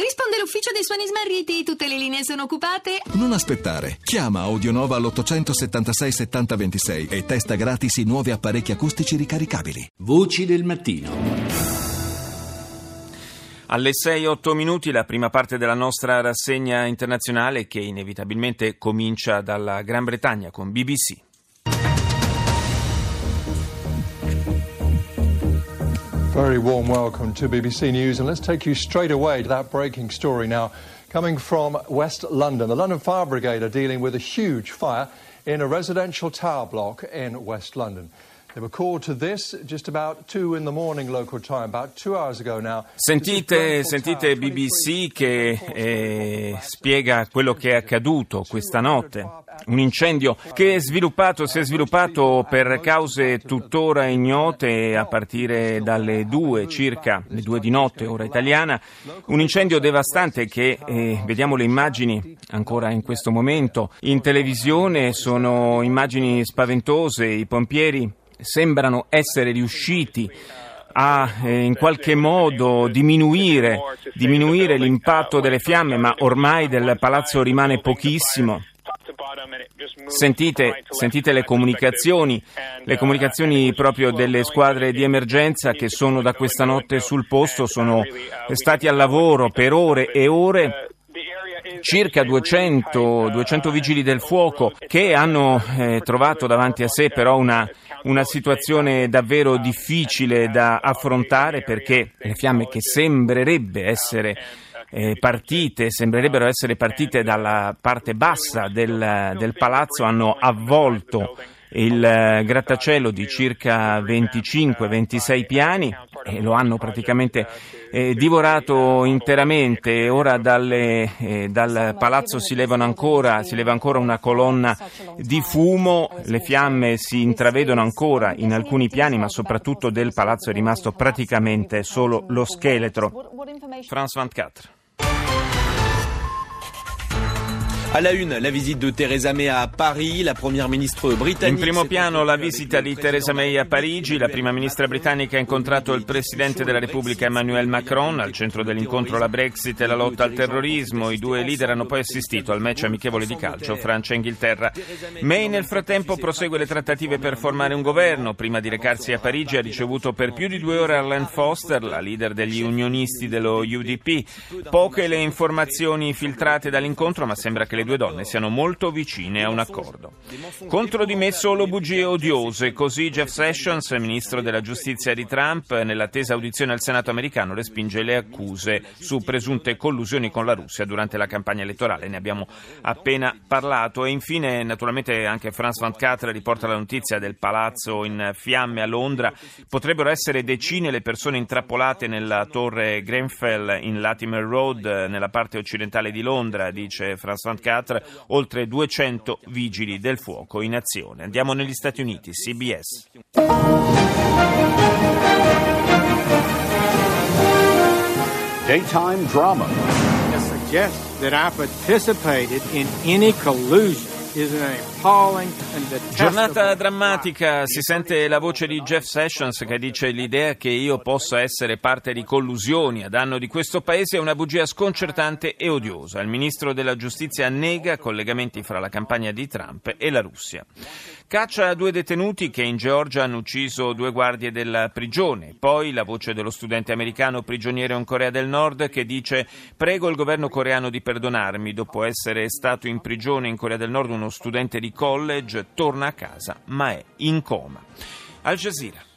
Risponde l'ufficio dei suoni smarriti, tutte le linee sono occupate. Non aspettare. Chiama Audionova all'876 7026 e testa gratis i nuovi apparecchi acustici ricaricabili. Voci del mattino. Alle 6-8 minuti la prima parte della nostra rassegna internazionale che inevitabilmente comincia dalla Gran Bretagna con BBC. Very warm welcome to BBC News, and let's take you straight away to that breaking story now. Coming from West London, the London Fire Brigade are dealing with a huge fire in a residential tower block in West London. 2. Sentite, sentite BBC che eh, spiega quello che è accaduto questa notte. Un incendio che è sviluppato, si è sviluppato per cause tuttora ignote a partire dalle due circa, le due di notte, ora italiana. Un incendio devastante che eh, vediamo le immagini ancora in questo momento in televisione, sono immagini spaventose, i pompieri sembrano essere riusciti a eh, in qualche modo diminuire, diminuire l'impatto delle fiamme, ma ormai del palazzo rimane pochissimo. Sentite, sentite, le comunicazioni, le comunicazioni proprio delle squadre di emergenza che sono da questa notte sul posto, sono stati al lavoro per ore e ore circa 200, 200 vigili del fuoco che hanno eh, trovato davanti a sé però una, una situazione davvero difficile da affrontare perché le fiamme che sembrerebbe essere eh, partite, sembrerebbero essere partite dalla parte bassa del, del palazzo, hanno avvolto il eh, grattacielo di circa 25-26 piani e lo hanno praticamente eh, divorato interamente. Ora dalle, eh, dal palazzo si, ancora, si, leva ancora una colonna di fumo, le fiamme si intravedono ancora in alcuni piani, ma soprattutto del palazzo è rimasto praticamente solo lo scheletro. France 24. À la une, la visite de Theresa May à Paris, la première ministre britannique. In primo piano la visita di Theresa May a Parigi, la prima ministra britannica ha incontrato il presidente della Repubblica Emmanuel Macron, al centro dell'incontro la Brexit e la lotta al terrorismo. I due leader hanno poi assistito al match amichevole di calcio Francia-Inghilterra. May nel frattempo prosegue le trattative per formare un governo. Prima di recarsi a Parigi ha ricevuto per più di due ore Arlene Foster, la leader degli unionisti dello UDP. Poche le informazioni filtrate dall'incontro, ma sembra che le due donne siano molto vicine a un accordo. Contro di me solo bugie odiose, così Jeff Sessions, ministro della giustizia di Trump, nell'attesa audizione al Senato americano respinge le accuse su presunte collusioni con la Russia durante la campagna elettorale. Ne abbiamo appena parlato. E infine, naturalmente, anche France 24 riporta la notizia del palazzo in fiamme a Londra. Potrebbero essere decine le persone intrappolate nella torre Grenfell in Latimer Road, nella parte occidentale di Londra, dice France 24 Qatar, oltre 200 vigili del fuoco in azione. Andiamo negli Stati Uniti, CBS. Daytime drama. suggests that I participated in any collusion Giornata drammatica, si sente la voce di Jeff Sessions che dice l'idea che io possa essere parte di collusioni a danno di questo paese è una bugia sconcertante e odiosa. Il ministro della giustizia nega collegamenti fra la campagna di Trump e la Russia. Caccia due detenuti che in Georgia hanno ucciso due guardie della prigione. Poi la voce dello studente americano prigioniero in Corea del Nord che dice prego il governo coreano di perdonarmi dopo essere stato in prigione in Corea del Nord uno studente di college torna a casa ma è in coma. Al Jazeera.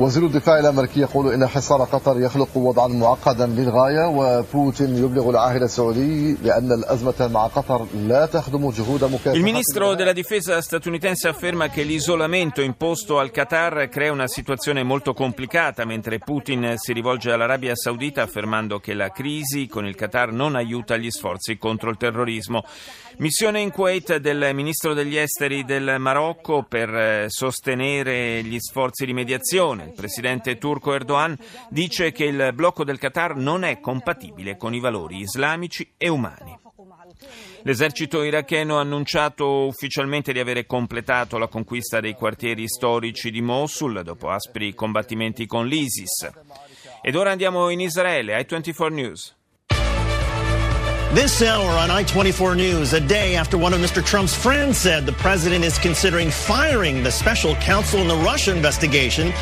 وزير الدفاع الامريكي يقول ان حصار قطر يخلق وضعا معقدا للغايه وبوتين يبلغ العاهل السعودي بان الازمه مع قطر لا تخدم جهود مكافحه Il ministro della difesa statunitense afferma che l'isolamento imposto al Qatar crea una situazione molto complicata, mentre Putin si rivolge all'Arabia Saudita affermando che la crisi con il Qatar non aiuta gli sforzi contro il terrorismo. Missione in Kuwait del ministro degli esteri del Marocco per eh, sostenere gli sforzi di mediazione. il presidente turco Erdogan dice che il blocco del Qatar non è compatibile con i valori islamici e umani. L'esercito iracheno ha annunciato ufficialmente di avere completato la conquista dei quartieri storici di Mosul dopo aspri combattimenti con l'ISIS. Ed ora andiamo in Israele, ai 24 News. This hour on I-24 News, a day after one of Mr. Trump's friends said the president is considering firing the special counsel in the Russia investigation.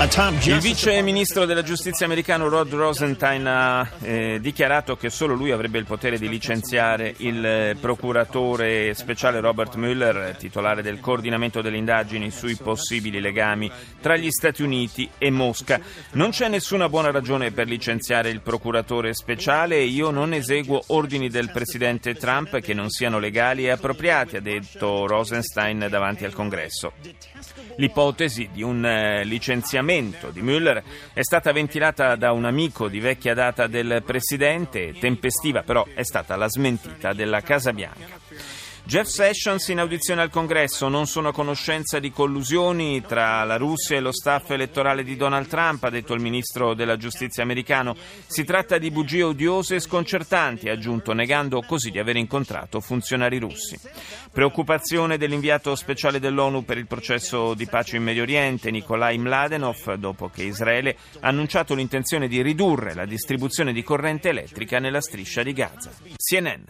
A top Il vice ministro della giustizia americano Rod Rosenstein ha eh, dichiarato che solo lui avrebbe il potere di licenziare il eh, procuratore speciale Robert Mueller, titolare del coordinamento delle indagini sui possibili legami tra gli Stati Uniti e Mosca. Non c'è nessuna buona ragione per licenziare il procuratore speciale e io non eseguo ordini ordini del presidente Trump che non siano legali e appropriati, ha detto Rosenstein davanti al Congresso. L'ipotesi di un eh, licenziamento di Mueller è stata ventilata da un amico di vecchia data del presidente, tempestiva però è stata la smentita della Casa Bianca. Jeff Sessions in audizione al Congresso non sono a conoscenza di collusioni tra la Russia e lo staff elettorale di Donald Trump, ha detto il ministro della giustizia americano. Si tratta di bugie odiose e sconcertanti, ha aggiunto, negando così di aver incontrato funzionari russi. Preoccupazione dell'inviato speciale dell'ONU per il processo di pace in Medio Oriente, Nikolai Mladenov, dopo che Israele ha annunciato l'intenzione di ridurre la distribuzione di corrente elettrica nella striscia di Gaza. CNN.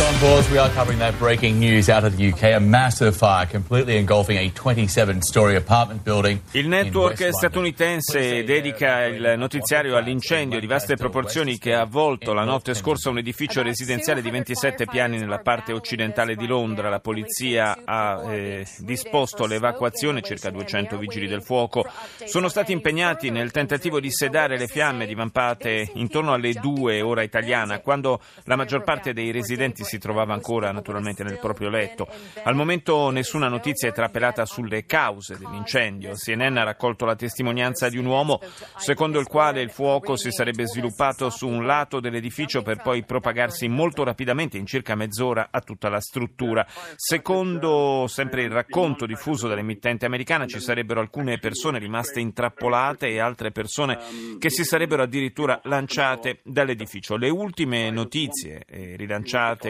On board, we are covering that breaking news out of the UK. A massive fire completely engulfing a 27-story apartment building. Il network statunitense dedica il notiziario all'incendio di vaste proporzioni che ha avvolto la notte scorsa un edificio residenziale di 27 piani nella parte occidentale di Londra. La polizia ha eh, disposto l'evacuazione, circa 200 vigili del fuoco sono stati impegnati nel tentativo di sedare le fiamme divampate intorno alle 2 ora italiana, quando la maggior parte dei residenti si trovava ancora naturalmente nel proprio letto. Al momento nessuna notizia è trapelata sulle cause dell'incendio. CNN ha raccolto la testimonianza di un uomo secondo il quale il fuoco si sarebbe sviluppato su un lato dell'edificio per poi propagarsi molto rapidamente, in circa mezz'ora, a tutta la struttura. Secondo sempre il racconto diffuso dall'emittente americana ci sarebbero alcune persone rimaste intrappolate e altre persone che si sarebbero addirittura lanciate dall'edificio. Le ultime notizie eh,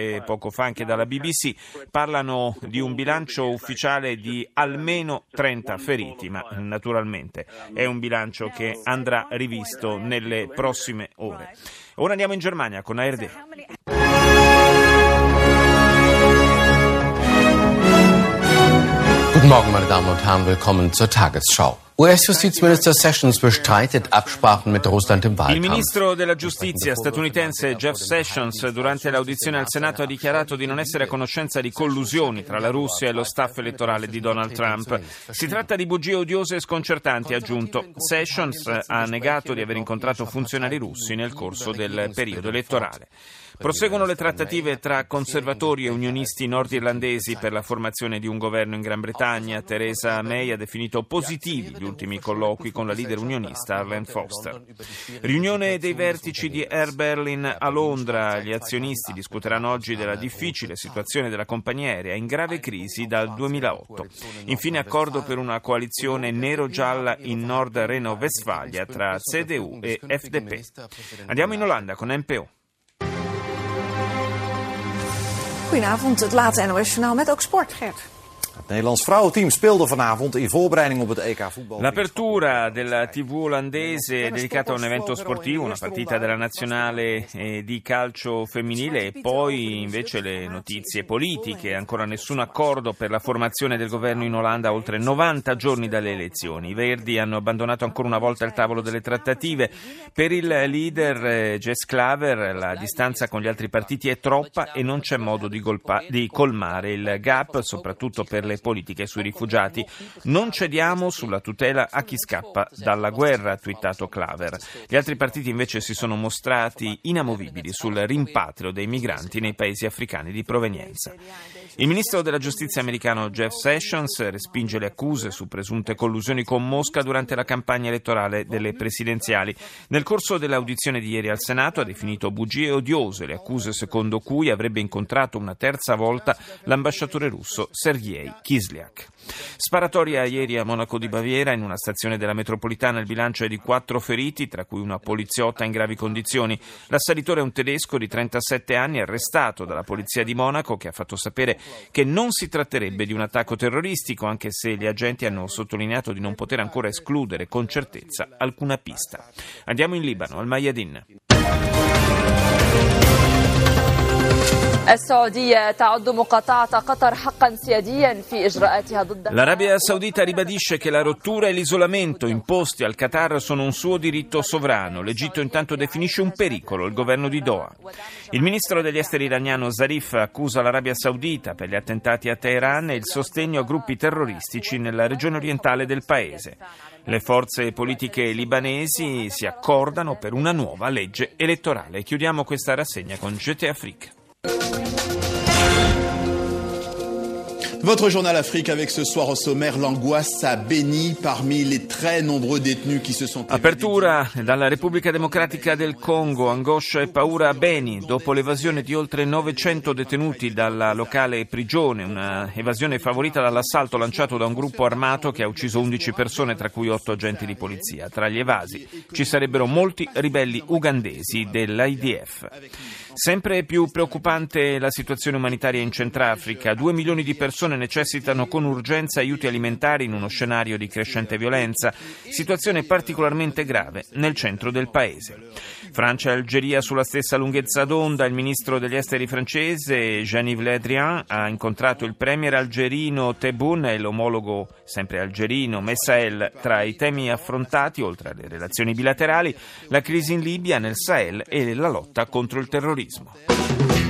rilanciate poco fa anche dalla BBC, parlano di un bilancio ufficiale di almeno 30 feriti, ma naturalmente è un bilancio che andrà rivisto nelle prossime ore. Ora andiamo in Germania con ARD. Guten Morgen, meine Damen und Herren, willkommen zur Tagesschau. US-Justizminister Sessions bestreitet Absprachen mit Russland im Wahlkampf. Il ministro della giustizia statunitense Jeff Sessions durante l'audizione al Senato ha dichiarato di non essere a conoscenza di collusioni tra la Russia e lo staff elettorale di Donald Trump. Si tratta di bugie odiose e sconcertanti, ha aggiunto. Sessions ha negato di aver incontrato funzionari russi nel corso del periodo elettorale. Proseguono le trattative tra conservatori e unionisti nordirlandesi per la formazione di un governo in Gran Bretagna. Theresa May ha definito positivi gli ultimi colloqui con la leader unionista Arlene Foster. Riunione dei vertici di Air Berlin a Londra. Gli azionisti discuteranno oggi della difficile situazione della compagnia aerea in grave crisi dal 2008. Infine accordo per una coalizione nero-gialla in Nord Reno-Westfalia tra CDU e FDP. Andiamo in Olanda con NPO. Goedenavond, het late NOS-journaal met ook sport, Gert. Het Nederlands vrouwenteam speelde vanavond in voorbereiding op het EK voetbal. L'apertura della TV olandese dedicata a un evento sportivo, una partita della nazionale eh, di calcio femminile e poi invece le notizie politiche. Ancora nessun accordo per la formazione del governo in Olanda oltre 90 giorni dalle elezioni. I Verdi hanno abbandonato ancora una volta il tavolo delle trattative. Per il leader eh, Jess Claver la distanza con gli altri partiti è troppa e non c'è modo di, golpa- di colmare il gap, soprattutto per le politiche sui rifugiati. Non cediamo sulla tutela a chi scappa dalla guerra, ha twittato Claver. Gli altri partiti invece si sono mostrati inamovibili sul rimpatrio dei migranti nei paesi africani di provenienza. Il ministro della giustizia americano Jeff Sessions respinge le accuse su presunte collusioni con Mosca durante la campagna elettorale delle presidenziali. Nel corso dell'audizione di ieri al Senato ha definito bugie odiose le accuse secondo cui avrebbe incontrato una terza volta l'ambasciatore russo Sergei Kislyak. Sparatoria ieri a Monaco di Baviera, in una stazione della metropolitana il bilancio è di quattro feriti, tra cui una poliziotta in gravi condizioni. L'assalitore è un tedesco di 37 anni arrestato dalla polizia di Monaco che ha fatto sapere che non si tratterebbe di un attacco terroristico, anche se gli agenti hanno sottolineato di non poter ancora escludere con certezza alcuna pista. Andiamo in Libano, al Mayadin. L'Arabia Saudita ribadisce che la rottura e l'isolamento imposti al Qatar sono un suo diritto sovrano. L'Egitto intanto definisce un pericolo il governo di Doha. Il ministro degli esteri iraniano Zarif accusa l'Arabia Saudita per gli attentati a Teheran e il sostegno a gruppi terroristici nella regione orientale del paese. Le forze politiche libanesi si accordano per una nuova legge elettorale. Chiudiamo questa rassegna con GT Afrique. Votre journal Afrique avec ce soir au sommaire l'angoisse à Beni parmi les très nombreux détenus qui se sont Apertura dalla Repubblica Democratica del Congo, angoscia e paura a Beni dopo l'evasione di oltre 900 detenuti dalla locale prigione, una evasione favorita dall'assalto lanciato da un gruppo armato che ha ucciso 11 persone tra cui 8 agenti di polizia. Tra gli evasi ci sarebbero molti ribelli ugandesi dell'IDF. Sempre più preoccupante la situazione umanitaria in Centrafrica. Due milioni di persone necessitano con urgenza aiuti alimentari in uno scenario di crescente violenza, situazione particolarmente grave nel centro del paese. Francia e Algeria sulla stessa lunghezza d'onda. Il ministro degli esteri francese Jean-Yves Le Drian ha incontrato il premier algerino Tebboune e l'omologo sempre algerino Messael. Tra i temi affrontati, oltre alle relazioni bilaterali, la crisi in Libia, nel Sahel e la lotta contro il terrorismo.